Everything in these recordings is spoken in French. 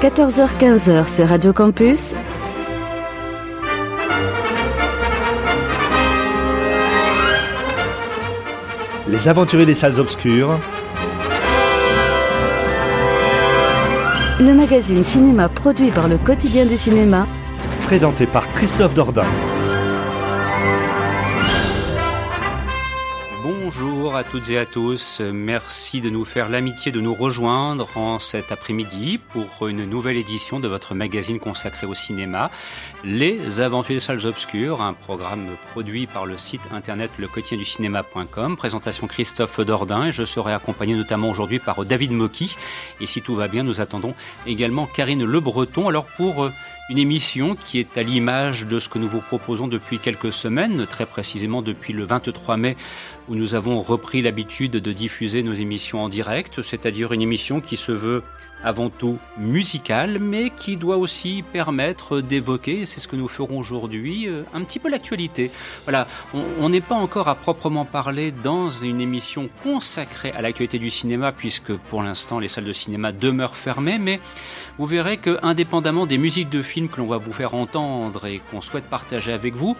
14h-15h sur Radio Campus. Les aventuriers des salles obscures. Le magazine cinéma produit par le quotidien du cinéma. Présenté par Christophe Dordain. À toutes et à tous. Merci de nous faire l'amitié de nous rejoindre en cet après-midi pour une nouvelle édition de votre magazine consacré au cinéma, Les Aventures des Salles Obscures, un programme produit par le site internet cinéma.com. Présentation Christophe Dordain et je serai accompagné notamment aujourd'hui par David Mocky. Et si tout va bien, nous attendons également Karine Le Breton. Alors pour une émission qui est à l'image de ce que nous vous proposons depuis quelques semaines, très précisément depuis le 23 mai, où nous avons repris l'habitude de diffuser nos émissions en direct, c'est-à-dire une émission qui se veut avant tout musicale, mais qui doit aussi permettre d'évoquer, c'est ce que nous ferons aujourd'hui, euh, un petit peu l'actualité. Voilà, on n'est pas encore à proprement parler dans une émission consacrée à l'actualité du cinéma, puisque pour l'instant les salles de cinéma demeurent fermées, mais vous verrez que, indépendamment des musiques de films que l'on va vous faire entendre et qu'on souhaite partager avec vous,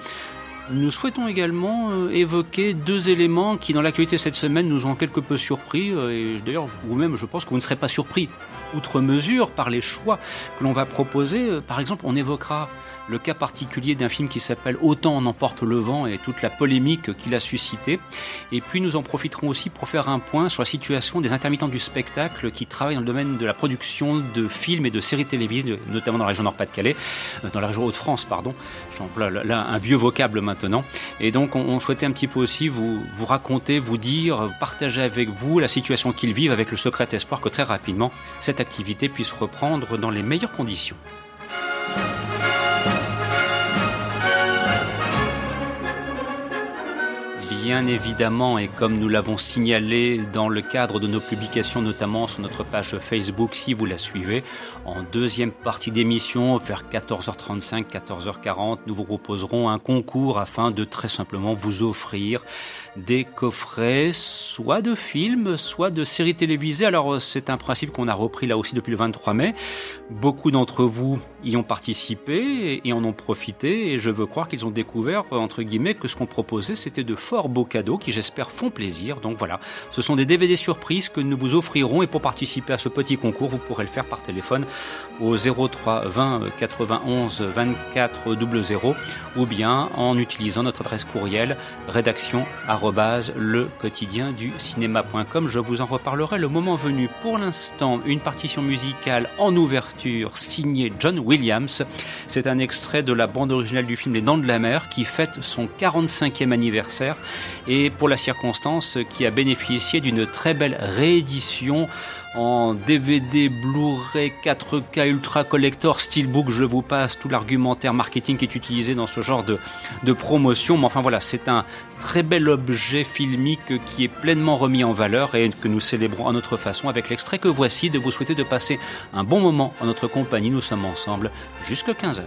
nous souhaitons également euh, évoquer deux éléments qui, dans l'actualité cette semaine, nous ont quelque peu surpris. Euh, et d'ailleurs, vous-même, je pense que vous ne serez pas surpris, outre mesure, par les choix que l'on va proposer. Euh, par exemple, on évoquera le cas particulier d'un film qui s'appelle Autant en emporte le vent et toute la polémique qu'il a suscité. Et puis nous en profiterons aussi pour faire un point sur la situation des intermittents du spectacle qui travaillent dans le domaine de la production de films et de séries télévisées, notamment dans la région Nord-Pas-de-Calais, euh, dans la région Hauts-de-France, pardon. Là, un vieux vocable maintenant. Et donc on, souhaitait un petit peu aussi vous raconter, vous dire, partager avec vous la situation qu'ils vivent avec le secret espoir que très rapidement cette activité puisse reprendre dans les meilleures conditions. Bien évidemment, et comme nous l'avons signalé dans le cadre de nos publications, notamment sur notre page Facebook, si vous la suivez, en deuxième partie d'émission, vers 14h35, 14h40, nous vous proposerons un concours afin de très simplement vous offrir des coffrets, soit de films, soit de séries télévisées. Alors c'est un principe qu'on a repris là aussi depuis le 23 mai. Beaucoup d'entre vous y ont participé et en ont profité, et je veux croire qu'ils ont découvert, entre guillemets, que ce qu'on proposait, c'était de forts beaux cadeaux qui, j'espère, font plaisir. Donc voilà, ce sont des DVD surprises que nous vous offrirons, et pour participer à ce petit concours, vous pourrez le faire par téléphone au 03 20 91 24 00 ou bien en utilisant notre adresse courriel rédaction du cinéma.com. Je vous en reparlerai le moment venu. Pour l'instant, une partition musicale en ouverture signée John Williams. C'est un extrait de la bande originale du film Les Dents de la Mer qui fête son 45e anniversaire et pour la circonstance qui a bénéficié d'une très belle réédition en DVD, Blu-ray, 4K, Ultra Collector, Steelbook, je vous passe tout l'argumentaire marketing qui est utilisé dans ce genre de, de promotion. Mais enfin voilà, c'est un très bel objet filmique qui est pleinement remis en valeur et que nous célébrons à notre façon avec l'extrait que voici de vous souhaiter de passer un bon moment en notre compagnie. Nous sommes ensemble jusqu'à 15h.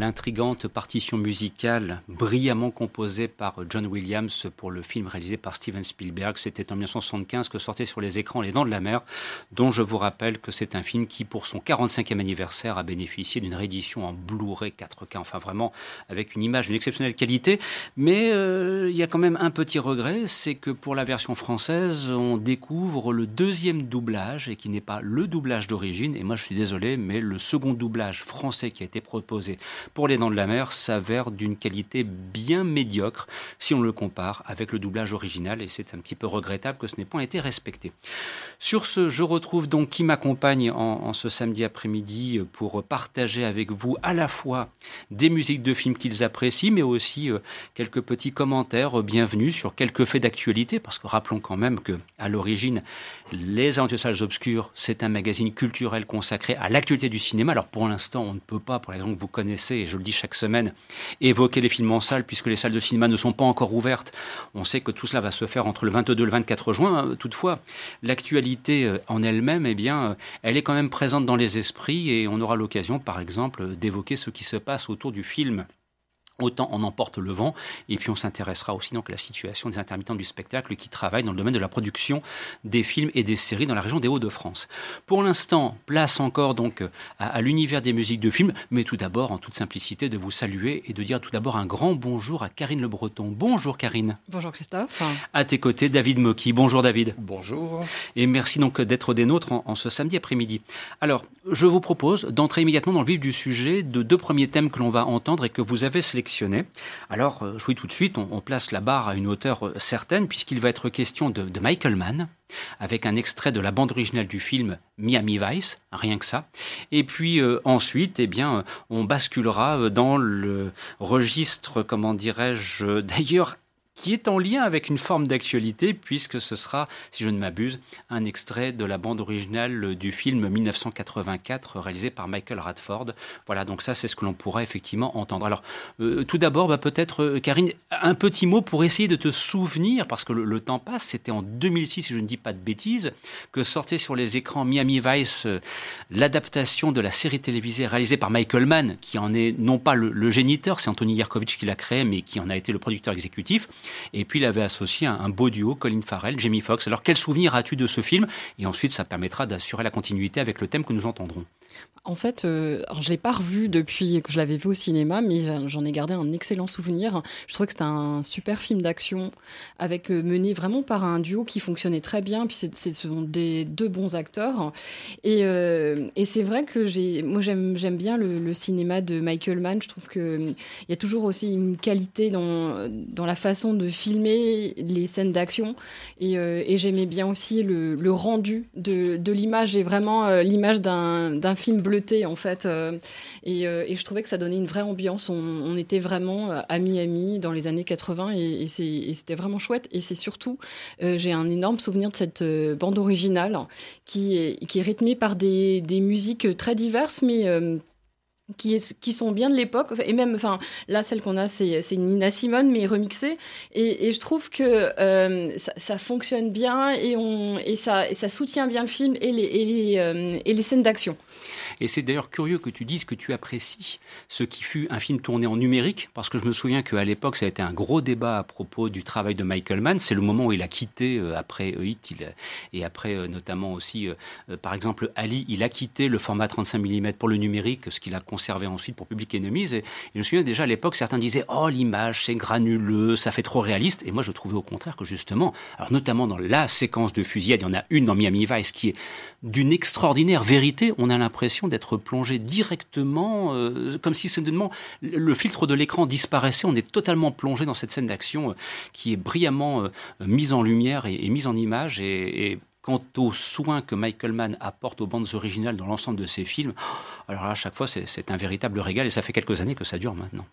L'intrigante partition musicale brillamment composée par John Williams pour le film réalisé par Steven Spielberg. C'était en 1975 que sortait sur les écrans Les Dents de la Mer, dont je vous rappelle que c'est un film qui, pour son 45e anniversaire, a bénéficié d'une réédition en Blu-ray 4K, enfin vraiment avec une image d'une exceptionnelle qualité. Mais euh, il y a quand même un petit regret, c'est que pour la version française, on découvre le deuxième doublage et qui n'est pas le doublage d'origine. Et moi, je suis désolé, mais le second doublage français qui a été proposé pour Les Dents de la Mer s'avère d'une qualité bien médiocre si on le compare avec le doublage original et c'est un petit peu regrettable que ce n'ait pas été respecté. Sur ce, je retrouve donc qui m'accompagne en, ce samedi après-midi pour partager avec vous à la fois des musiques de films qu'ils apprécient, mais aussi euh, quelques petits commentaires bienvenus sur quelques faits d'actualité, parce que rappelons quand même que à l'origine, les Aventures Obscures, c'est un magazine culturel consacré à l'actualité du cinéma. Alors pour l'instant, on ne peut pas, pour les raisons que vous connaissez, et je le dis chaque semaine, évoquer les films en salle puisque les salles de cinéma ne sont pas encore ouvertes. On sait que tout cela va se faire entre le 22 et le 24 juin. Toutefois, l'actualité euh, en elle-même, eh bien, euh, elle est quand même présente dans les esprits et on aura l'occasion, par exemple, d'évoquer ce qui se passe autour du film autant on emporte le vent. Et puis on s'intéressera aussi donc à la situation des intermittents du spectacle qui travaillent dans le domaine de la production des films et des séries dans la région des Hauts-de-France. Pour l'instant, place encore donc à, l'univers des musiques de films, mais tout d'abord, en toute simplicité, de vous saluer et de dire tout d'abord un grand bonjour à Karine Le Breton. Bonjour Karine. Bonjour Christophe. À tes côtés, David Moki. Bonjour David. Bonjour. Et merci donc d'être des nôtres en, en ce samedi après-midi. Alors, je vous propose d'entrer immédiatement dans le vif du sujet de deux premiers thèmes que l'on va entendre et que vous avez sélectionnés alors, euh, je vous dis tout de suite, on, place la barre à une hauteur euh, certaine, puisqu'il va être question de, Michael Mann, avec un extrait de la bande originale du film Miami Vice, rien que ça. Et puis euh, ensuite, eh bien, on basculera dans le registre, comment dirais-je, d'ailleurs qui est en lien avec une forme d'actualité, puisque ce sera, si je ne m'abuse, un extrait de la bande originale du film 1984 réalisé par Michael Radford. Voilà, donc ça, c'est ce que l'on pourra effectivement entendre. Alors, euh, tout d'abord, bah, peut-être, euh, Karine, un petit mot pour essayer de te souvenir, parce que le, temps passe, c'était en 2006, si je ne dis pas de bêtises, que sortait sur les écrans Miami Vice euh, l'adaptation de la série télévisée réalisée par Michael Mann, qui en est non pas le, le géniteur, c'est Anthony Yerkovitch qui l'a créé, mais qui en a été le producteur exécutif. Et puis il avait associé un, beau duo, Colin Farrell, Jamie Foxx. Alors quel souvenir as-tu de ce film? Et ensuite, ça permettra d'assurer la continuité avec le thème que nous entendrons. En fait, euh, je ne l'ai pas revu depuis que je l'avais vu au cinéma, mais j'en ai gardé un excellent souvenir. Je trouvais que c'était un super film d'action, avec euh, mené vraiment par un duo qui fonctionnait très bien. Puis ce sont des deux bons acteurs. Et, euh, et c'est vrai que j'ai, moi j'aime, bien le, cinéma de Michael Mann. Je trouve qu'il y a toujours aussi une qualité dans, dans la façon de filmer les scènes d'action. Et, et j'aimais bien aussi le, rendu de, de l'image. J'ai vraiment l'image d'un, d'un film bleuté en fait. Euh, euh, et, je trouvais que ça donnait une vraie ambiance. On, était vraiment à Miami dans les années 80 et, c'était vraiment chouette. Et c'est surtout, euh, j'ai un énorme souvenir de cette bande originale qui est, qui est rythmée par des, des musiques très diverses, mais qui, sont bien de l'époque. Et même, enfin, là, celle qu'on a, c'est Nina Simone, mais remixée. Et, je trouve que ça, ça, fonctionne bien et, on, et, ça, ça soutient bien le film et les, et les, et les scènes d'action. Et c'est d'ailleurs curieux que tu dises que tu apprécies ce qui fut un film tourné en numérique, parce que je me souviens qu'à l'époque, ça a été un gros débat à propos du travail de Michael Mann. C'est le moment où il a quitté, euh, après Hit, il, et après euh, notamment aussi, euh, par exemple, Ali, il a quitté le format 35 mm pour le numérique, ce qu'il a conservé ensuite pour Public Enemies. Et, je me souviens déjà à l'époque, certains disaient Oh, l'image, c'est granuleux, ça fait trop réaliste. Et moi, je trouvais au contraire que justement, alors notamment dans la séquence de fusillade, il y en a une dans Miami Vice qui est d'une extraordinaire vérité. On a l'impression d'être plongé directement, euh, comme si soudainement le filtre de l'écran disparaissait. On est totalement plongé dans cette scène d'action euh, qui est brillamment euh, mise en lumière et, mise en image. et Quant aux soins que Michael Mann apporte aux bandes originales dans l'ensemble de ses films, alors à chaque fois, c'est un véritable régal et ça fait quelques années que ça dure maintenant.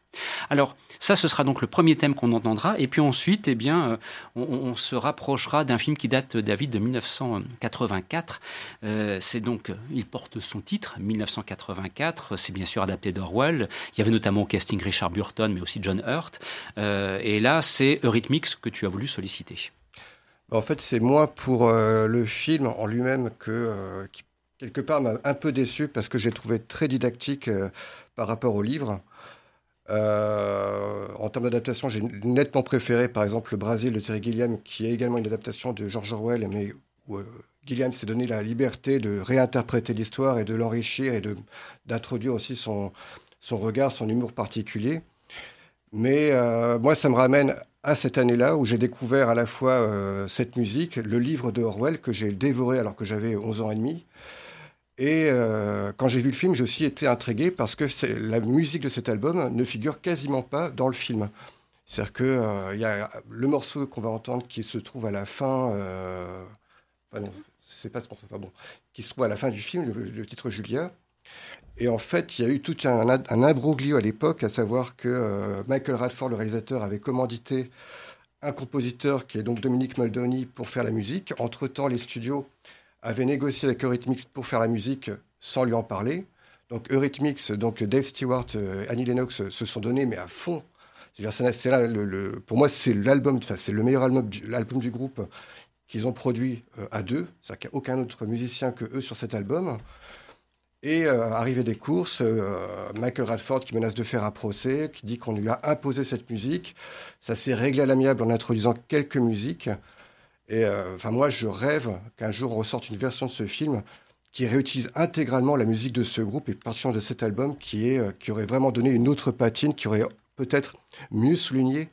Alors, ça, ce sera donc le premier thème qu'on entendra. Et puis ensuite, eh bien, euh, on, se rapprochera d'un film qui date, David, de 1984. Euh, c'est donc, il porte son titre, 1984. C'est bien sûr adapté d'Orwell. Il y avait notamment au casting Richard Burton, mais aussi John Hurt. Euh, et là, c'est Eurythmics que tu as voulu solliciter. En fait, c'est moi pour euh, le film en lui-même que, euh, quelque part, m'a un peu déçu parce que j'ai trouvé très didactique par rapport au livre. en termes d'adaptation, j'ai nettement préféré, par exemple, Le Brésil de Terry Gilliam, qui est également une adaptation de George Orwell, mais où Gilliam s'est donné la liberté de réinterpréter l'histoire et de l'enrichir et d'introduire aussi son, regard, son humour particulier. Mais euh, moi, ça me ramène à cette année-là où j'ai découvert à la fois euh, cette musique, le livre de Orwell que j'ai dévoré alors que j'avais 11 ans et demi. Et euh, quand j'ai vu le film, j'ai aussi été intrigué parce que la musique de cet album ne figure quasiment pas dans le film. C'est-à-dire qu'il il y a le morceau qu'on va entendre qui se trouve à la fin. Enfin, non, c'est pas ce qu'on enfin, bon, qui se trouve à la fin du film, le titre Julia. Et en fait, il y a eu tout un, imbroglio à l'époque, à savoir que euh, Michael Radford, le réalisateur, avait commandité un compositeur qui est donc Dominique Moldoni pour faire la musique. Entre-temps, les studios avaient négocié avec Eurythmics pour faire la musique sans lui en parler. Donc Eurythmics, donc Dave Stewart, euh, Annie Lennox se sont donnés, mais à fond. C'est le, pour moi, c'est l'album, enfin, c'est le meilleur album du, du groupe qu'ils ont produit euh, à deux. C'est-à-dire qu'il n'y a aucun autre musicien que eux sur cet album. Et euh, arrivé des courses, euh, Michael Radford qui menace de faire un procès, qui dit qu'on lui a imposé cette musique. Ça s'est réglé à l'amiable en introduisant quelques musiques. Et euh, enfin, moi, je rêve qu'un jour on ressorte une version de ce film qui réutilise intégralement la musique de ce groupe et partition de cet album qui, est, qui aurait vraiment donné une autre patine, qui aurait peut-être mieux souligné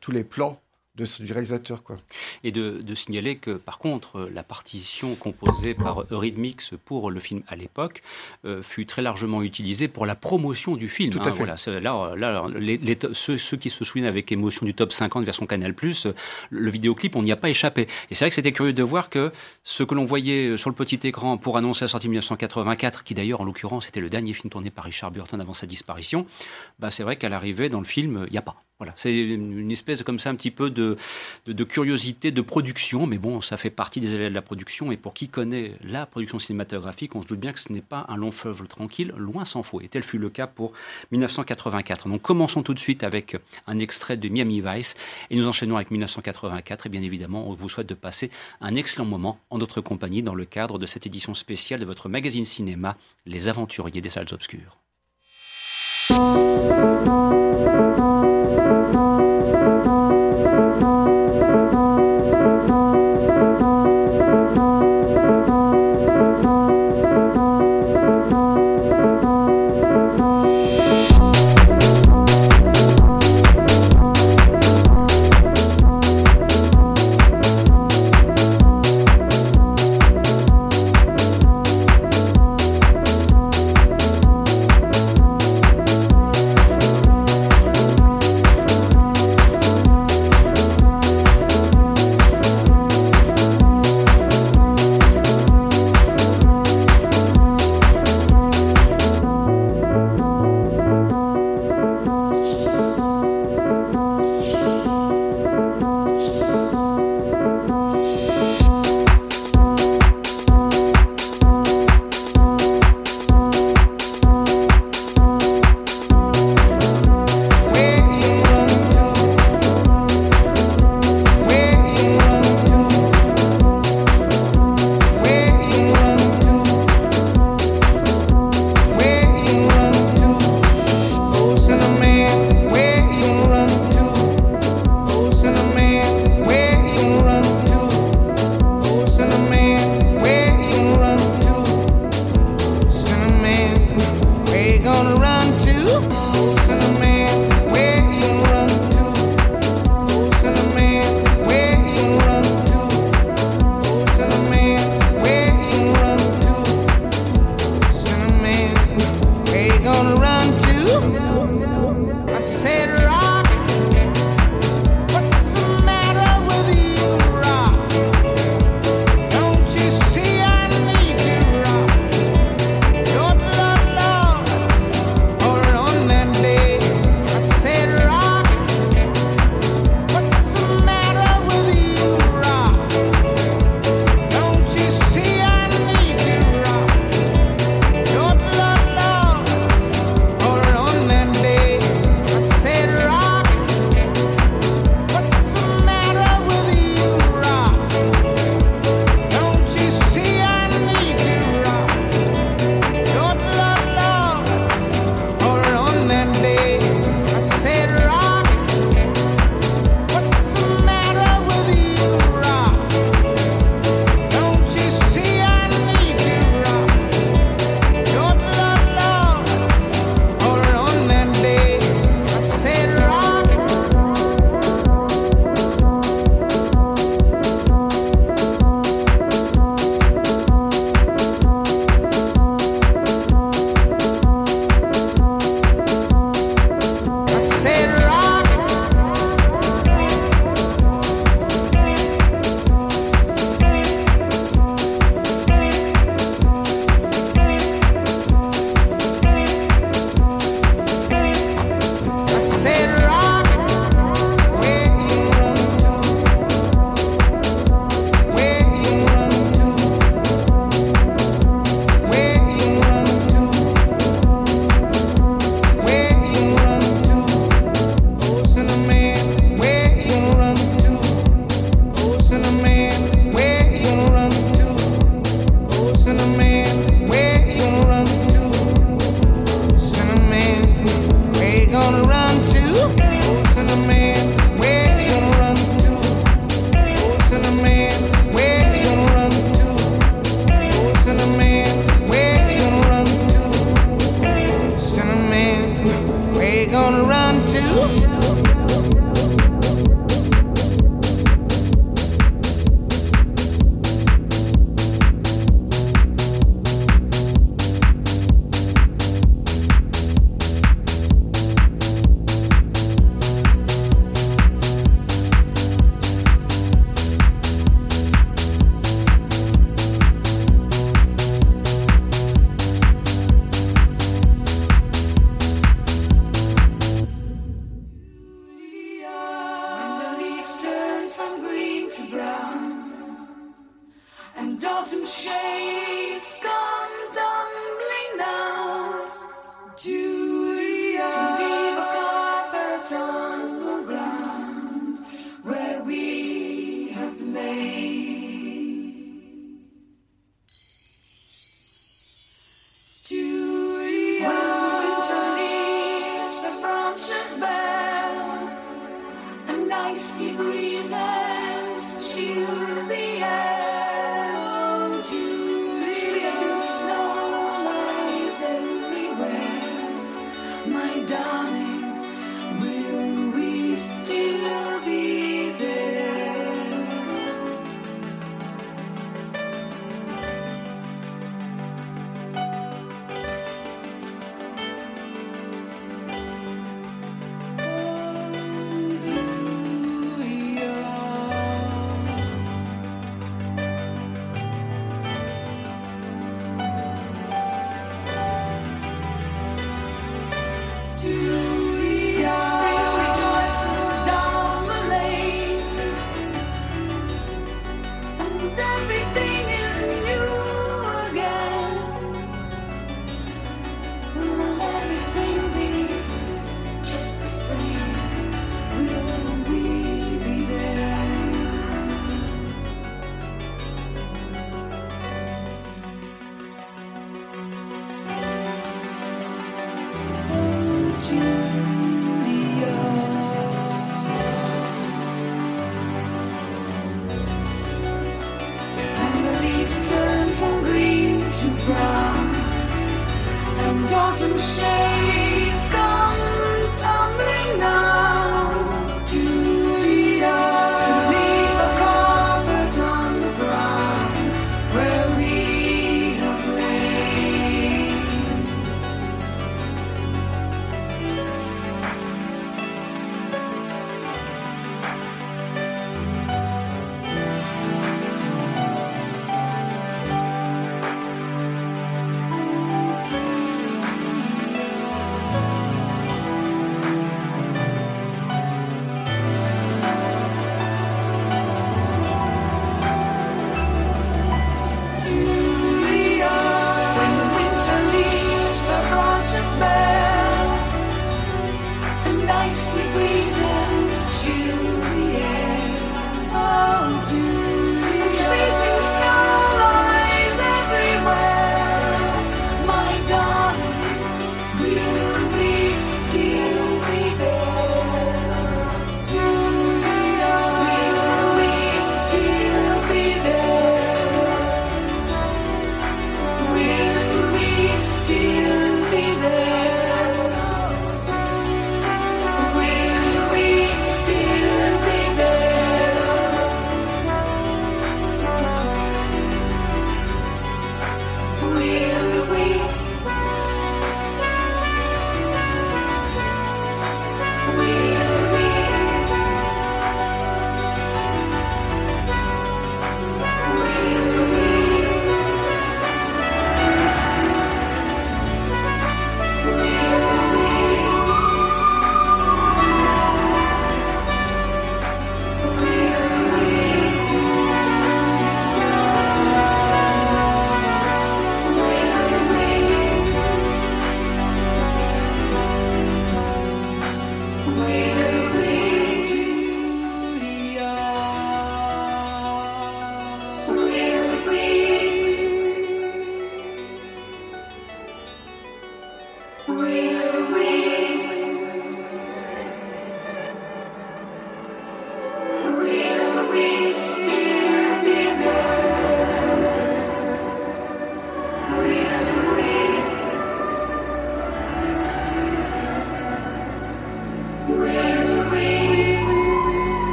tous les plans de, du réalisateur. Quoi. Et de, de, signaler que, par contre, la partition composée par Eurythmics pour le film à l'époque euh, fut très largement utilisée pour la promotion du film. Tout à hein, fait. Voilà, là, là les, les, ceux, ceux, qui se souviennent avec émotion du top 50 version Canal+, le vidéoclip, on n'y a pas échappé. Et c'est vrai que c'était curieux de voir que ce que l'on voyait sur le petit écran pour annoncer la sortie 1984, qui d'ailleurs, en l'occurrence, était le dernier film tourné par Richard Burton avant sa disparition, bah, c'est vrai qu'à l'arrivée, dans le film, il n'y a pas. Voilà, c'est une espèce comme ça un petit peu de, de, curiosité de production, mais bon, ça fait partie des élèves de la production. Et pour qui connaît la production cinématographique, on se doute bien que ce n'est pas un long fleuve tranquille, loin s'en faut. Et tel fut le cas pour 1984. Donc commençons tout de suite avec un extrait de Miami Vice et nous enchaînons avec 1984. Et bien évidemment, on vous souhaite de passer un excellent moment en notre compagnie dans le cadre de cette édition spéciale de votre magazine cinéma, Les Aventuriers des Salles Obscures.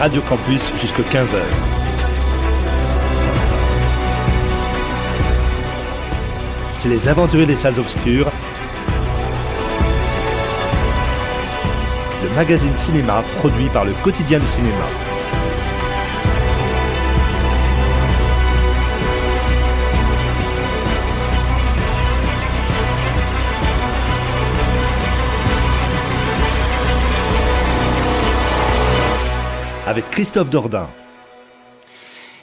Radio Campus jusqu'à 15h. C'est les aventuriers des salles obscures. Le magazine cinéma produit par le quotidien du cinéma. Avec Christophe Dordain.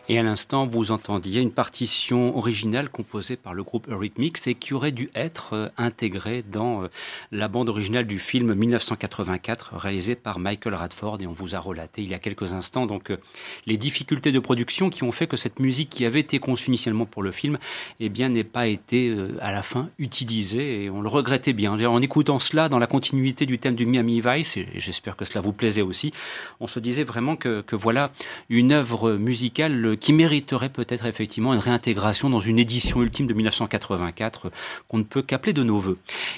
Et à l'instant, vous entendiez une partition originale composée par le groupe Eurythmics et qui aurait dû être euh, intégrée dans euh, la bande originale du film 1984 réalisé par Michael Radford. Et on vous a relaté il y a quelques instants donc euh, les difficultés de production qui ont fait que cette musique qui avait été conçue initialement pour le film, eh bien, n'ait pas été à la fin utilisée. Et on le regrettait bien. En écoutant cela dans la continuité du thème du Miami Vice, et j'espère que cela vous plaisait aussi, on se disait vraiment que, que voilà une œuvre musicale qui mériterait peut-être effectivement une réintégration dans une édition ultime de 1984 qu'on ne peut qu'appeler de nos voeux.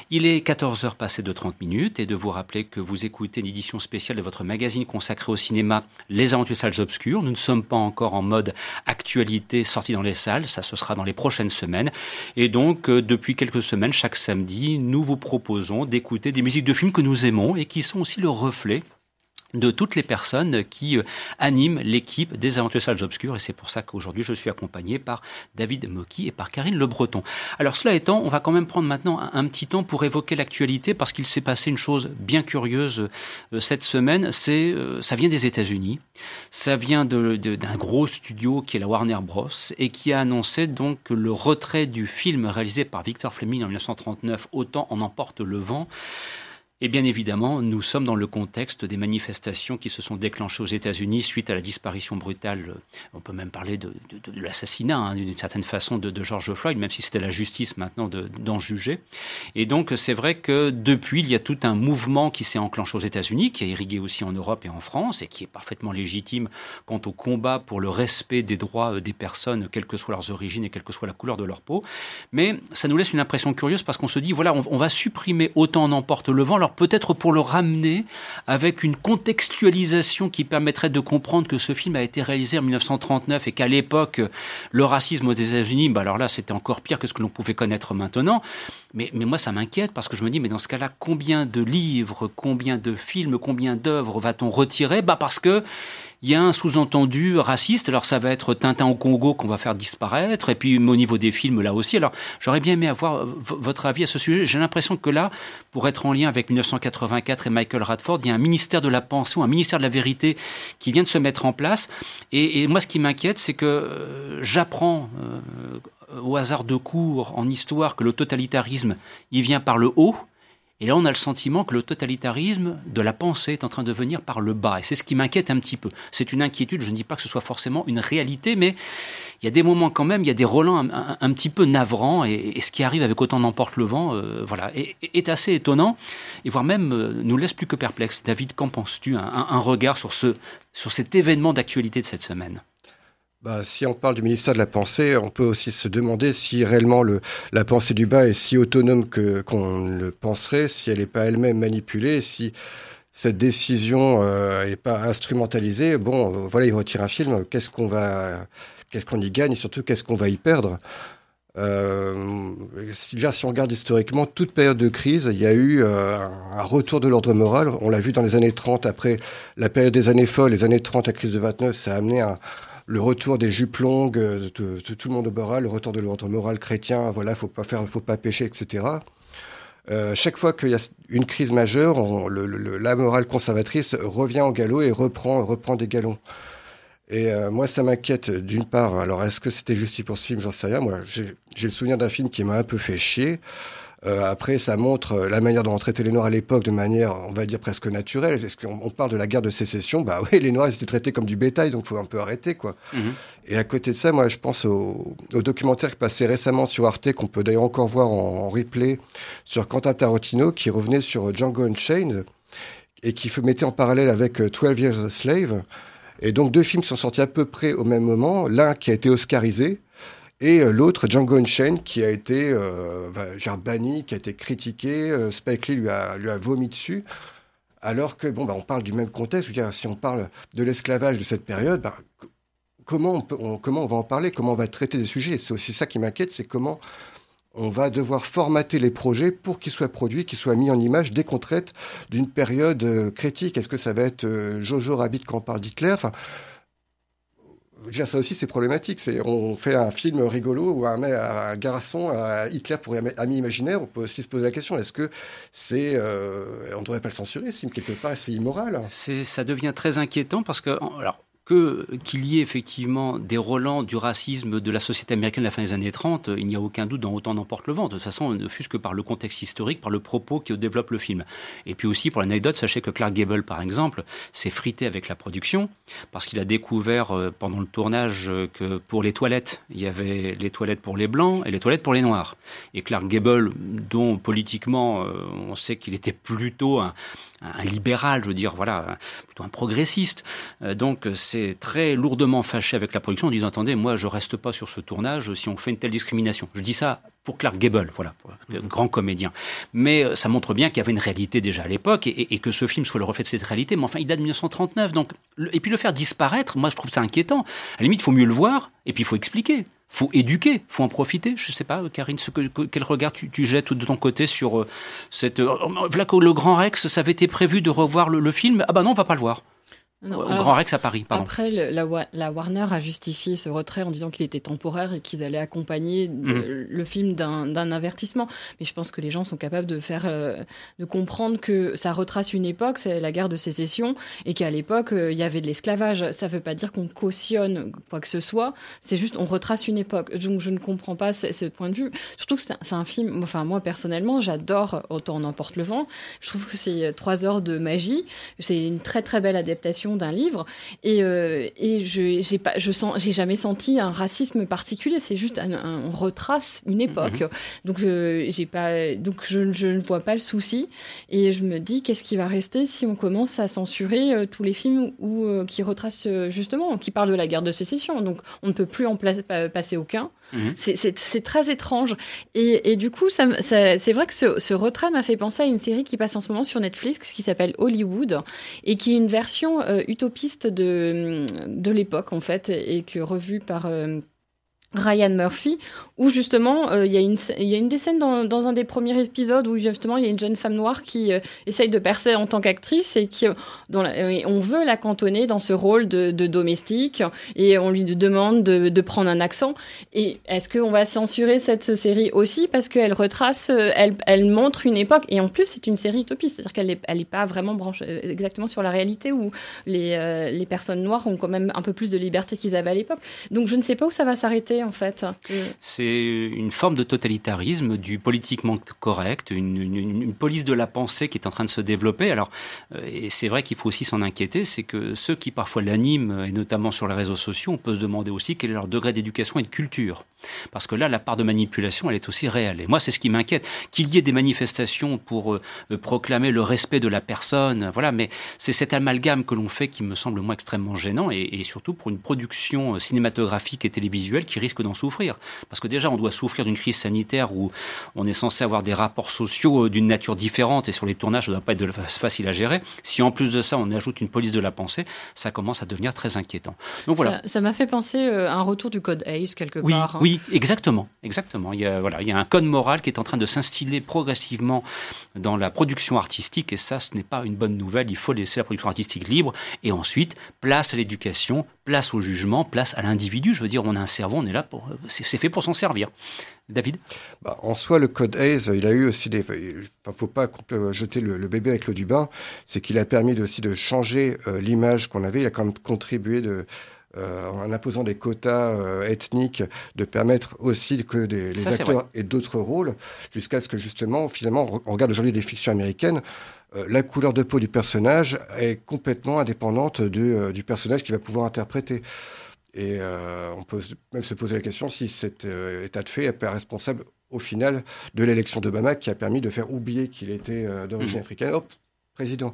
Il est 14h passé de 30 minutes et de vous rappeler que vous écoutez une édition spéciale de votre magazine consacré au cinéma Les Aventures Salles Obscures. Nous ne sommes pas encore en mode actualité sortie dans les salles, ça ce sera dans les prochaines semaines. Et donc, euh, depuis quelques semaines, chaque samedi, nous vous proposons d'écouter des musiques de films que nous aimons et qui sont aussi le reflet de toutes les personnes qui euh, animent l'équipe des Aventures Salles Obscures. Et c'est pour ça qu'aujourd'hui, je suis accompagné par David Mocky et par Karine Le Breton. Alors, cela étant, on va quand même prendre maintenant un, petit temps pour évoquer l'actualité parce qu'il s'est passé une chose bien curieuse euh, cette semaine. C'est, euh, ça vient des États-Unis. Ça vient d'un gros studio qui est la Warner Bros. et qui a annoncé donc le retrait du film réalisé par Victor Fleming en 1939, Autant en emporte le vent. Et bien évidemment, nous sommes dans le contexte des manifestations qui se sont déclenchées aux États-Unis suite à la disparition brutale, on peut même parler de, l'assassinat hein, d'une certaine façon de, George Floyd, même si c'était la justice maintenant d'en juger. Et donc c'est vrai que depuis, il y a tout un mouvement qui s'est enclenché aux États-Unis, qui a irrigué aussi en Europe et en France, et qui est parfaitement légitime quant au combat pour le respect des droits des personnes, quelles que soient leurs origines et quelle que soit la couleur de leur peau. Mais ça nous laisse une impression curieuse parce qu'on se dit, voilà, on, va supprimer autant en emporte le vent peut-être pour le ramener avec une contextualisation qui permettrait de comprendre que ce film a été réalisé en 1939 et qu'à l'époque, le racisme aux États-Unis, bah alors là, c'était encore pire que ce que l'on pouvait connaître maintenant. Mais, mais moi, ça m'inquiète parce que je me dis, mais dans ce cas-là, combien de livres, combien de films, combien d'œuvres va-t-on retirer? Bah parce que il y a un sous-entendu raciste. Alors ça va être Tintin au Congo qu'on va faire disparaître, et puis au niveau des films là aussi. Alors j'aurais bien aimé avoir votre avis à ce sujet. J'ai l'impression que là, pour être en lien avec 1984 et Michael Radford, il y a un ministère de la pensée ou un ministère de la vérité qui vient de se mettre en place. Et, moi, ce qui m'inquiète, c'est que euh, j'apprends euh, au hasard de cours en histoire que le totalitarisme, il vient par le haut et là, on a le sentiment que le totalitarisme de la pensée est en train de venir par le bas. Et c'est ce qui m'inquiète un petit peu. C'est une inquiétude, je ne dis pas que ce soit forcément une réalité, mais il y a des moments quand même, il y a des relents un, petit peu navrants, et, ce qui arrive avec autant d'emporte le vent, euh, voilà, est, assez étonnant, et voire même euh, nous laisse plus que perplexes. David, qu'en penses-tu? Un, un, regard sur, ce, sur cet événement d'actualité de cette semaine? Bah, si on parle du ministère de la pensée, on peut aussi se demander si réellement le, la pensée du bas est si autonome que qu'on le penserait, si elle n'est pas elle-même manipulée, si cette décision n'est euh, pas instrumentalisée. Bon, voilà, il retire un film. Qu'est-ce qu'on va, qu'est-ce qu'on y gagne? Et surtout qu'est-ce qu'on va y perdre? Euh, si, si on regarde historiquement, toute période de crise, il y a eu euh, un retour de l'ordre moral. On l'a vu dans les années 30, après la période des années folles, les années 30, la crise de 29, ça a amené un, le retour des jupes longues de, tout le monde au moral, le retour de l'ordre moral chrétien, voilà, faut pas faire, faut pas pécher, etc. Euh, chaque fois qu'il y a une crise majeure, la morale conservatrice revient au galop et reprend, des galons. Et euh, moi, ça m'inquiète d'une part. Alors, est-ce que c'était juste pour ce film? J'en sais rien. Moi, j'ai le souvenir d'un film qui m'a un peu fait chier. Euh, après, ça montre euh, la manière dont on traitait les Noirs à l'époque de manière, on va dire, presque naturelle. Est-ce qu'on parle de la guerre de sécession Bah oui, les Noirs, ils étaient traités comme du bétail, donc il faut un peu arrêter, quoi. Mhm. Et à côté de ça, moi, je pense au, documentaire qui passait récemment sur Arte, qu'on peut d'ailleurs encore voir en, replay, sur Quentin Tarantino, qui revenait sur Django Unchained, et qui mettait en parallèle avec 12 euh, Years a Slave. Et donc deux films qui sont sortis à peu près au même moment. L'un qui a été oscarisé, et euh, l'autre, Django Unchained, qui a été euh, banni, qui a été critiqué. Euh, Spike Lee lui a, vomi dessus. Alors que, bon, bah, on parle du même contexte. Dire, si on parle de l'esclavage de cette période, bah, comment, on va en parler? Comment on va traiter des sujets? C'est aussi ça qui m'inquiète, c'est comment on va devoir formater les projets pour qu'ils soient produits, qu'ils soient mis en image dès qu'on traite d'une période euh, critique. Est-ce que ça va être Jojo Rabbit quand on parle d'Hitler? Déjà, ça aussi, c'est problématique. C'est, on fait un film rigolo où un, un garçon, un Hitler pour ami imaginaire. On peut aussi se poser la question est-ce que c'est. Euh, on ne devrait pas le censurer, ce film, quelque part, c'est immoral? C'est, Ça devient très inquiétant parce que. Alors, qu'il y ait effectivement des relents du racisme de la société américaine à la fin des années 30, il n'y a aucun doute dans Autant d'emporte le vent. De toute façon, ne fût-ce que par le contexte historique, par le propos qui développe le film. Et puis aussi, pour l'anecdote, sachez que Clark Gable, par exemple, s'est frité avec la production parce qu'il a découvert euh, pendant le tournage euh, que pour les toilettes, il y avait les toilettes pour les blancs et les toilettes pour les noirs. Et Clark Gable, dont politiquement euh, on sait qu'il était plutôt un, un libéral, je veux dire, voilà, plutôt un progressiste. Euh, donc c'est très lourdement fâché avec la production en disant attendez, moi je reste pas sur ce tournage si on fait une telle discrimination. Je dis ça pour Clark Gable, voilà, un grand comédien. Mais euh, ça montre bien qu'il y avait une réalité déjà à l'époque et, que ce film soit le reflet de cette réalité. Mais enfin, il date de 1939, donc et puis le faire disparaître, moi je trouve ça inquiétant. À la limite, il faut mieux le voir et puis il faut expliquer faut éduquer, faut en profiter. Je sais pas, Karine, ce que, quel regard tu, jettes de ton côté sur euh, cette. Euh, voilà que le Grand Rex, ça avait été prévu de revoir le, film. Ah bah non, on va pas le voir. Non, Grand Rex à Paris, pardon. Après, la, Warner a justifié ce retrait en disant qu'il était temporaire et qu'ils allaient accompagner mhm. le film d'un avertissement. Mais je pense que les gens sont capables de faire, euh, de comprendre que ça retrace une époque, c'est la guerre de sécession, et qu'à l'époque euh, il y avait de l'esclavage. Ça ne veut pas dire qu'on cautionne quoi que ce soit. C'est juste on retrace une époque. Donc je ne comprends pas ce, point de vue. Surtout que c'est un, film. Enfin moi personnellement, j'adore autant on emporte le vent. Je trouve que c'est trois heures de magie. C'est une très très belle adaptation d'un livre. Et, et je j'ai pas, je sens, j'ai jamais senti un racisme particulier. C'est juste un, on retrace une époque. Mhm. Donc j'ai pas, donc je, je, ne vois pas le souci. Et je me dis qu'est-ce qui va rester si on commence à censurer tous les films qui retracent justement, qui parlent de la guerre de sécession? Donc on ne peut plus en passer aucun. Mhm. C'est très étrange. Et, du coup, ça, c'est vrai que ce, retrait m'a fait penser à une série qui passe en ce moment sur Netflix qui s'appelle Hollywood et qui est une version euh, utopiste de, de l'époque, en fait, et que revue par. Euh, Ryan Murphy, où justement euh, il y, a une, y a une des scènes dans, un des premiers épisodes où justement il y a une jeune femme noire qui euh, essaye de percer en tant qu'actrice et qui dans on veut la cantonner dans ce rôle de, domestique et on lui demande de, prendre un accent. Et est-ce qu'on va censurer cette série aussi parce qu'elle retrace, euh, elle, elle, montre une époque et en plus c'est une série utopiste, c'est-à-dire qu'elle n'est elle est pas vraiment branchée exactement sur la réalité où les, les personnes noires ont quand même un peu plus de liberté qu'ils avaient à l'époque. Donc je ne sais pas où ça va s'arrêter en fait C'est une forme de totalitarisme, du politiquement correct, une, police de la pensée qui est en train de se développer. Alors, euh, et c'est vrai qu'il faut aussi s'en inquiéter, c'est que ceux qui parfois l'animent, et notamment sur les réseaux sociaux, on peut se demander aussi quel est leur degré d'éducation et de culture. Parce que là, la part de manipulation, elle est aussi réelle. Et moi, c'est ce qui m'inquiète. Qu'il y ait des manifestations pour euh, proclamer le respect de la personne, voilà, mais c'est cet amalgame que l'on fait qui me semble, moi, extrêmement gênant, et, et surtout pour une production euh, cinématographique et télévisuelle qui risque que d'en souffrir. Parce que déjà, on doit souffrir d'une crise sanitaire où on est censé avoir des rapports sociaux euh, d'une nature différente et sur les tournages, ça ne doit pas être facile à gérer. Si en plus de ça, on ajoute une police de la pensée, ça commence à devenir très inquiétant. Donc voilà. Ça m'a fait penser euh, à un retour du code ACE quelque oui, part. Hein. Oui, exactement, exactement. Il y a voilà, il y a un code moral qui est en train de s'instiller progressivement dans la production artistique et ça, ce n'est pas une bonne nouvelle. Il faut laisser la production artistique libre et ensuite place à l'éducation, place au jugement, place à l'individu. Je veux dire, on a un cerveau, on est là pour. C'est fait pour s'en servir. David? Bah, En soi, le code Hayes, il a eu aussi des. Il ne faut pas jeter le, bébé avec l'eau du bain. C'est qu'il a permis aussi de changer euh, l'image qu'on avait. Il a quand même contribué de. Euh, en imposant des quotas euh, ethniques, de permettre aussi que des, les acteurs aient d'autres rôles, jusqu'à ce que justement, finalement, on regarde aujourd'hui des fictions américaines, euh, la couleur de peau du personnage est complètement indépendante euh, du personnage qu'il va pouvoir interpréter. Et euh, on peut même se poser la question si cet état de fait est responsable au final de l'élection d'Obama qui a permis de faire oublier qu'il était d'origine mmh. africaine. Hop, président.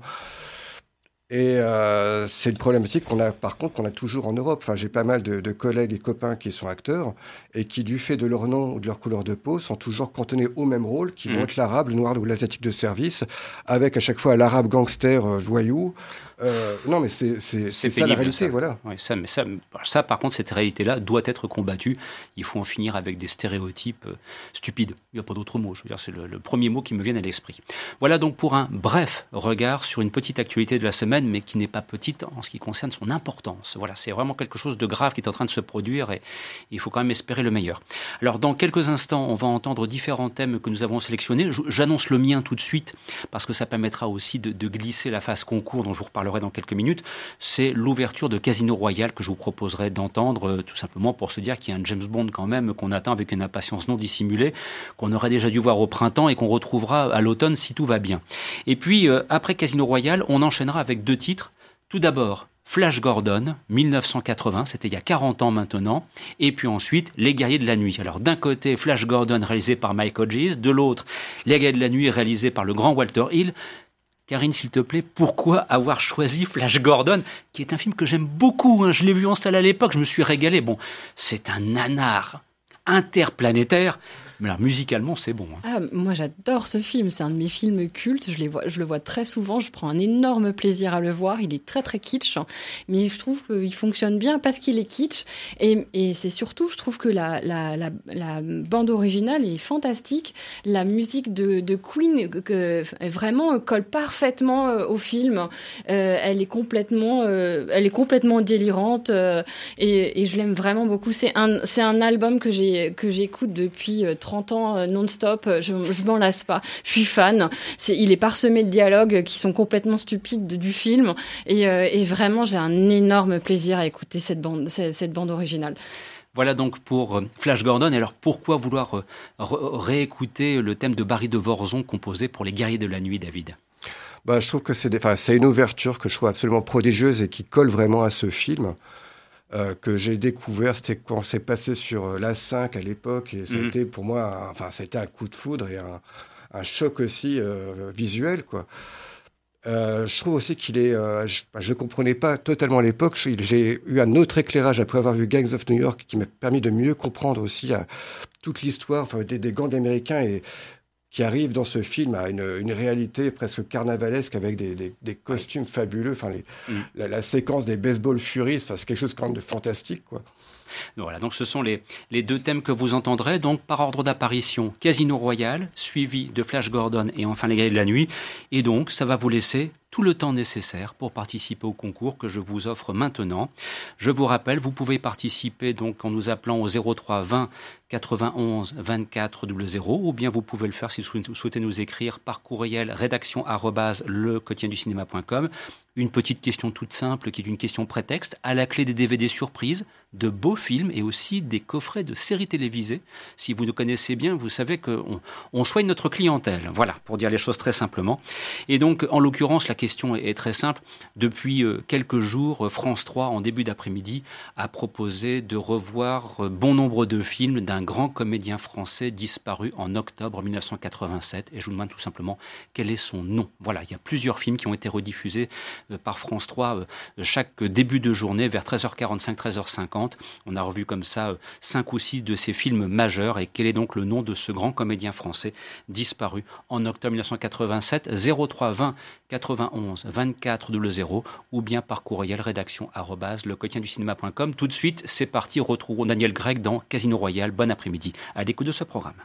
Et euh, c'est une problématique qu'on a, par contre, qu'on a toujours en Europe. Enfin, j'ai pas mal de, de, collègues et copains qui sont acteurs et qui, du fait de leur nom ou de leur couleur de peau, sont toujours cantonnés au même rôle, qui vont mmh. être l'arabe, le noir ou l'asiatique de service, avec à chaque fois l'arabe gangster euh, voyou, euh, non, mais c'est ça la réalité, voilà. Oui, ça, mais ça, ça, par contre, cette réalité-là doit être combattue. Il faut en finir avec des stéréotypes euh, stupides. Il n'y a pas d'autre mot. Je veux dire, c'est le, premier mot qui me vient à l'esprit. Voilà donc pour un bref regard sur une petite actualité de la semaine, mais qui n'est pas petite en ce qui concerne son importance. Voilà, c'est vraiment quelque chose de grave qui est en train de se produire et il faut quand même espérer le meilleur. Alors, dans quelques instants, on va entendre différents thèmes que nous avons sélectionnés. J'annonce le mien tout de suite parce que ça permettra aussi de, de glisser la phase concours dont je vous dans quelques minutes, c'est l'ouverture de Casino Royale que je vous proposerai d'entendre, euh, tout simplement pour se dire qu'il y a un James Bond quand même qu'on attend avec une impatience non dissimulée, qu'on aurait déjà dû voir au printemps et qu'on retrouvera à l'automne si tout va bien. Et puis, euh, après Casino Royale, on enchaînera avec deux titres. Tout d'abord, Flash Gordon, 1980, c'était il y a 40 ans maintenant, et puis ensuite Les Guerriers de la Nuit. Alors d'un côté Flash Gordon réalisé par Mike Hodges, de l'autre Les Guerriers de la Nuit réalisé par le grand Walter Hill. Karine, s'il te plaît, pourquoi avoir choisi Flash Gordon, qui est un film que j'aime beaucoup hein. Je l'ai vu en salle à l'époque, je me suis régalé. Bon, c'est un nanar interplanétaire, mais alors, musicalement, c'est bon. Hein. Ah, moi, j'adore ce film. C'est un de mes films cultes. Je, les vois, je le vois très souvent. Je prends un énorme plaisir à le voir. Il est très, très kitsch. Mais je trouve qu'il fonctionne bien parce qu'il est kitsch. Et, et c'est surtout, je trouve que la, la, la, bande originale est fantastique. La musique de, de Queen que, vraiment colle parfaitement euh, au film. Euh, elle, est complètement, euh, elle est complètement délirante. et, et, je l'aime vraiment beaucoup. C'est un, un album que j'écoute depuis 30 ans euh, non-stop, euh, je, je m'en lasse pas. Je suis fan. il est parsemé de dialogues qui sont complètement stupides du film. Euh, et, vraiment, j'ai un énorme plaisir à écouter cette bande, cette, bande originale. Voilà donc pour Flash Gordon. Et alors pourquoi vouloir réécouter le thème de Barry de Vorzon composé pour les guerriers de la nuit, David? Bah, Je trouve que c'est une ouverture que je trouve absolument prodigieuse et qui colle vraiment à ce film. Euh, que j'ai découvert, c'était quand c'est passé sur euh, la 5 à l'époque, et mhm. c'était pour moi, enfin, ça a été un coup de foudre et un, un choc aussi euh, visuel, quoi. je trouve aussi qu'il est. je ne comprenais pas totalement à l'époque. J'ai eu un autre éclairage après avoir vu Gangs of New York qui m'a permis de mieux comprendre aussi toute l'histoire enfin, des, des gangs américains et qui arrive dans ce film à une, réalité presque carnavalesque avec des, costumes fabuleux. Enfin, mm. la, séquence des baseball furies, c'est quelque chose quand même de fantastique, quoi. Voilà, donc ce sont les, les, deux thèmes que vous entendrez. Donc, par ordre d'apparition, Casino Royal, suivi de Flash Gordon et enfin Les Grilles de la Nuit. Et donc, ça va vous laisser tout le temps nécessaire pour participer au concours que je vous offre maintenant. Je vous rappelle, vous pouvez participer donc en nous appelant au 03 20 91 24 00 ou bien vous pouvez le faire si vous souhaitez nous écrire par courriel rédaction le du cinéma.com une petite question toute simple qui est une question prétexte, à la clé des DVD surprises, de beaux films et aussi des coffrets de séries télévisées. Si vous nous connaissez bien, vous savez qu'on on soigne notre clientèle. Voilà, pour dire les choses très simplement. Et donc, en l'occurrence, la question est, très simple. Depuis euh, quelques jours, France 3, en début d'après-midi, a proposé de revoir euh, bon nombre de films d'un grand comédien français disparu en octobre 1987. Et je vous demande tout simplement quel est son nom? Voilà, il y a plusieurs films qui ont été rediffusés euh, par France 3 euh, chaque début de journée vers 13h45, 13h50. On a revu comme ça euh, cinq ou six de ces films majeurs. Et quel est donc le nom de ce grand comédien français disparu en octobre 1987 03 20 91 24 00 ou bien par courriel rédaction le du cinéma.com. Tout de suite, c'est parti. Retrouvons Daniel Gregg dans Casino Royal. Bon après-midi. À l'écoute de ce programme.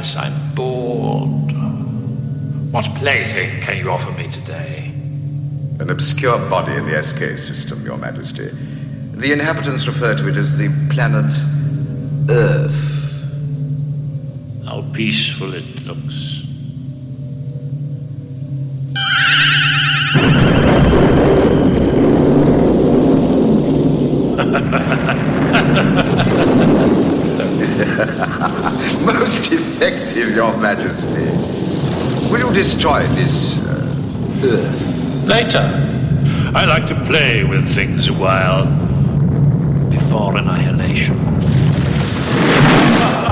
Clytus, I'm bored. What plaything can you offer me today? An obscure body in the SK system, Your Majesty. The inhabitants refer to it as the planet Earth. How peaceful it looks. Your Majesty. Will you destroy this uh, Earth? Later. I like to play with things a while. Before annihilation.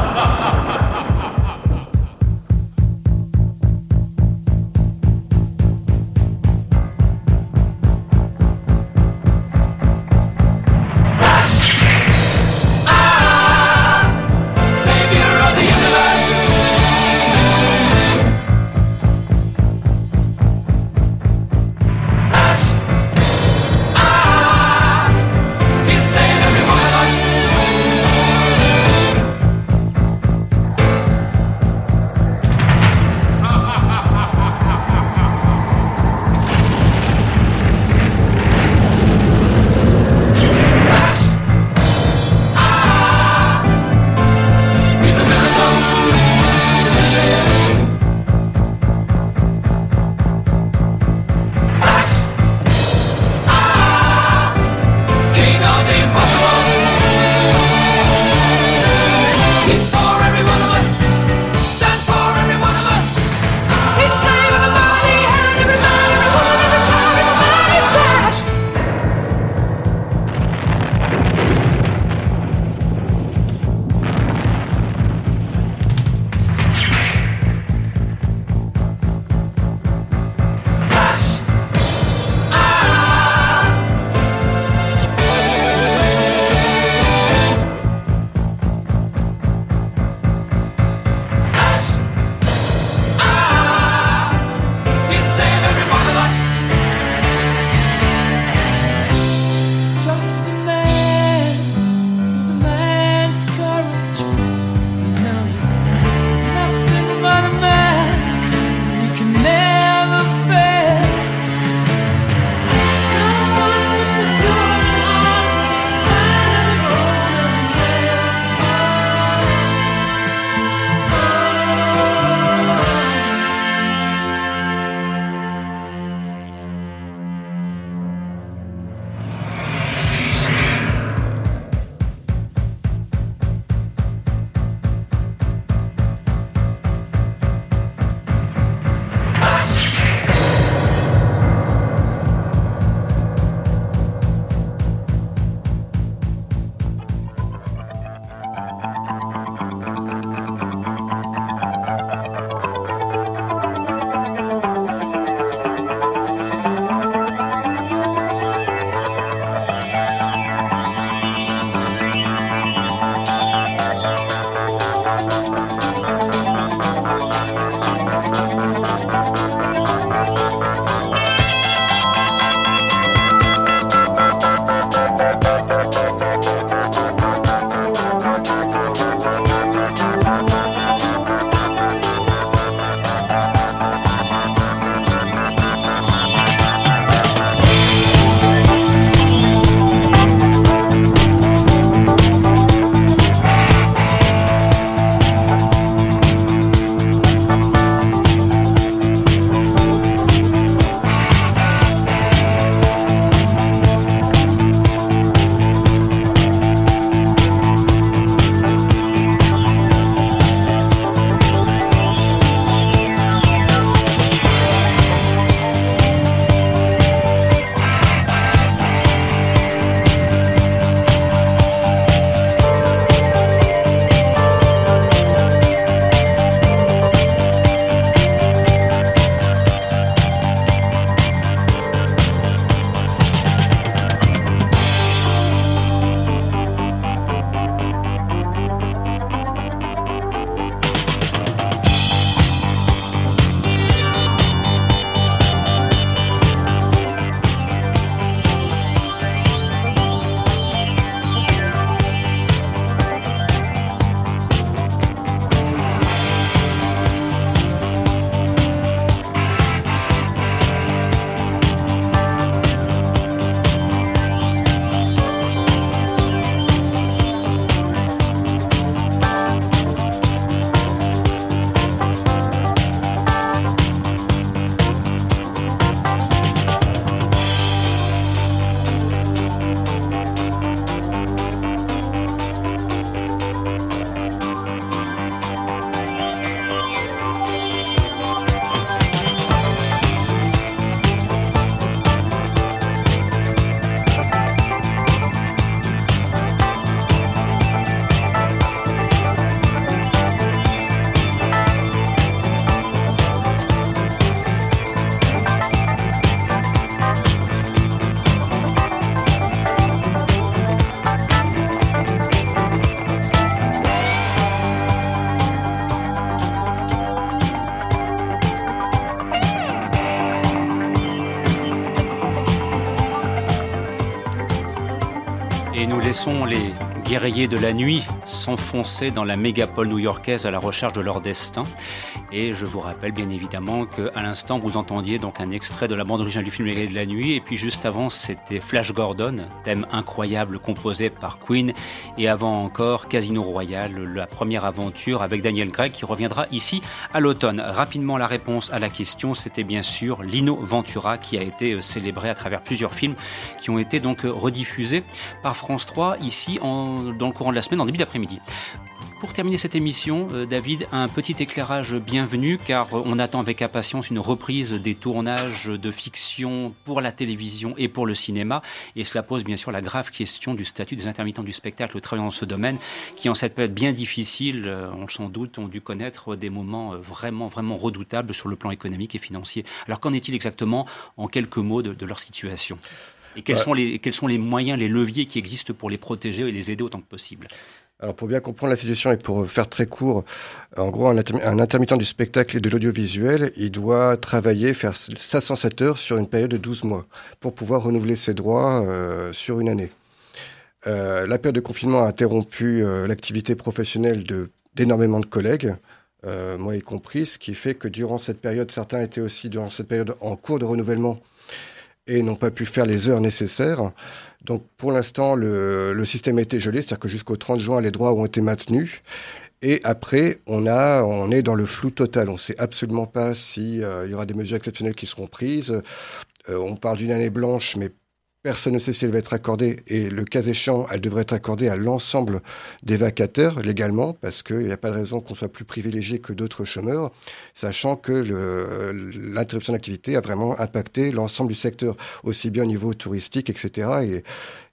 sont les guerriers de la nuit s'enfoncer dans la mégapole new-yorkaise à la recherche de leur destin. Et je vous rappelle bien évidemment qu'à l'instant, vous entendiez donc un extrait de la bande originale du film Les de la nuit. Et puis juste avant, c'était Flash Gordon, thème incroyable composé par Queen. Et avant encore, Casino Royale, la première aventure avec Daniel Craig qui reviendra ici à l'automne. Rapidement, la réponse à la question, c'était bien sûr Lino Ventura qui a été euh, célébré à travers plusieurs films qui ont été donc euh, rediffusés par France 3 ici dans le courant de la semaine, en début d'après-midi. Pour terminer cette émission, euh, David, un petit éclairage bienvenu car euh, on attend avec impatience une reprise des tournages de fiction pour la télévision et pour le cinéma. Et cela pose bien sûr la grave question du statut des intermittents du spectacle travaillant dans ce domaine qui, en cette période bien difficile, euh, on s'en doute, ont dû connaître des moments vraiment, vraiment redoutables sur le plan économique et financier. Alors qu'en est-il exactement en quelques mots de, de leur situation? Et quels, sont les, quels sont les moyens, les leviers qui existent pour les protéger et les aider autant que possible? Alors pour bien comprendre la situation et pour faire très court, en gros, un, intermittent du spectacle et de l'audiovisuel, il doit travailler, faire 507 heures sur une période de 12 mois pour pouvoir renouveler ses droits euh, sur une année. Euh, la période de confinement a interrompu euh, l'activité professionnelle de, d'énormément de collègues, euh, moi y compris, ce qui fait que durant cette période, certains étaient aussi durant cette période en cours de renouvellement et n'ont pas pu faire les heures nécessaires. Donc pour l'instant, le, système a été gelé, c'est-à-dire que jusqu'au 30 juin, les droits ont été maintenus. Et après, on, est dans le flou total. On ne sait absolument pas s'il euh, y aura des mesures exceptionnelles qui seront prises. Euh, on parle d'une année blanche, mais Personne ne sait si elle va être accordée et le cas échéant, elle devrait être accordée à l'ensemble des vacataires légalement parce qu'il n'y a pas de raison qu'on soit plus privilégié que d'autres chômeurs, sachant que l'interruption d'activité a vraiment impacté l'ensemble du secteur, aussi bien au niveau touristique, etc. Et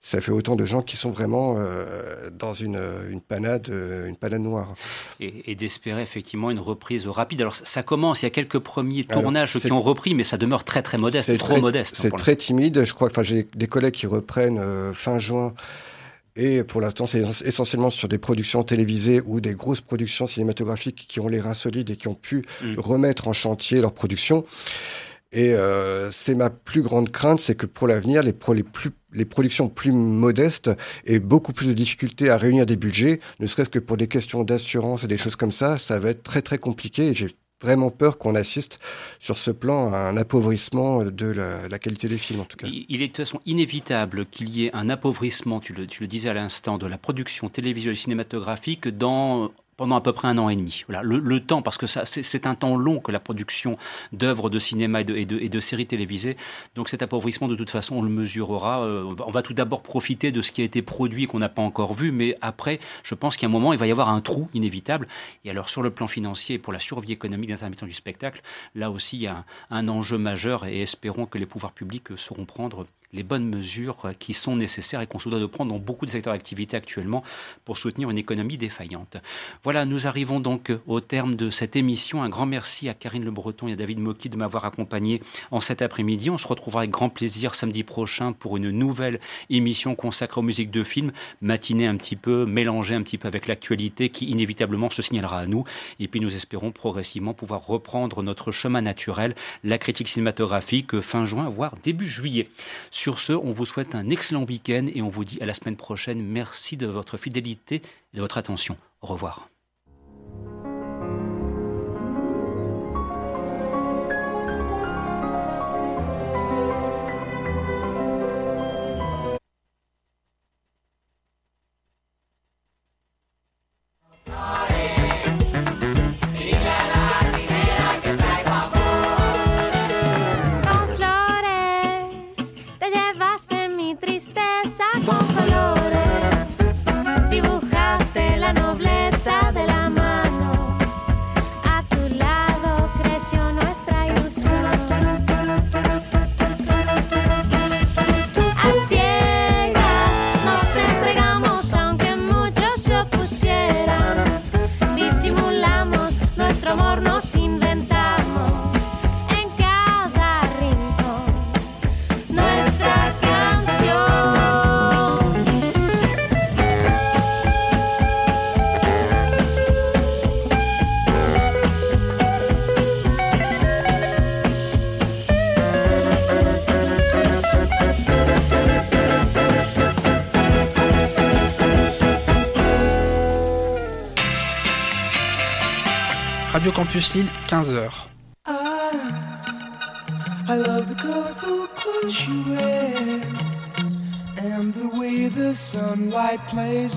ça fait autant de gens qui sont vraiment euh, dans une, une, panade, euh, une panade noire. Et, et d'espérer effectivement une reprise rapide. Alors ça commence, il y a quelques premiers tournages qui ont repris, mais ça demeure très très modeste, trop très, modeste. C'est très timide. Je crois, enfin j'ai des collègues qui reprennent euh, fin juin. Et pour l'instant, c'est essentiellement sur des productions télévisées ou des grosses productions cinématographiques qui ont les reins solides et qui ont pu mm. remettre en chantier leur production. Et euh, c'est ma plus grande crainte, c'est que pour l'avenir, les, productions plus modestes aient beaucoup plus de difficultés à réunir des budgets, ne serait-ce que pour des questions d'assurance et des choses comme ça. Ça va être très très compliqué. Et j'ai vraiment peur qu'on assiste sur ce plan à un appauvrissement de la, la, qualité des films, en tout cas. Il est de toute façon inévitable qu'il y ait un appauvrissement, tu le, tu le disais à l'instant, de la production télévisuelle et cinématographique dans pendant à peu près un an et demi. Voilà, le, le temps, parce que c'est un temps long que la production d'œuvres de cinéma et de, et, de, et de, séries télévisées. Donc cet appauvrissement, de toute façon, on le mesurera. Euh, on va tout d'abord profiter de ce qui a été produit et qu'on n'a pas encore vu, mais après, je pense qu'à un moment, il va y avoir un trou inévitable. Et alors, sur le plan financier, pour la survie économique des intermittents du spectacle, là aussi, il y a un enjeu majeur et espérons que les pouvoirs publics sauront prendre les bonnes mesures qui sont nécessaires et qu'on se doit de prendre dans beaucoup de secteurs d'activité actuellement pour soutenir une économie défaillante. Voilà, nous arrivons donc au terme de cette émission. Un grand merci à Karine Le Breton et à David Moki de m'avoir accompagné en cet après-midi. On se retrouvera avec grand plaisir samedi prochain pour une nouvelle émission consacrée aux musiques de films, matinée un petit peu, mélangée un petit peu avec l'actualité qui inévitablement se signalera à nous. Et puis nous espérons progressivement pouvoir reprendre notre chemin naturel, la critique cinématographique fin juin, voire début juillet. Ce, on vous souhaite un excellent week-end et on vous dit à la semaine prochaine. Merci de votre fidélité et de votre attention. Au revoir. Radio Campus Lille, 15h. I love the colorful clothes and the way the sunlight plays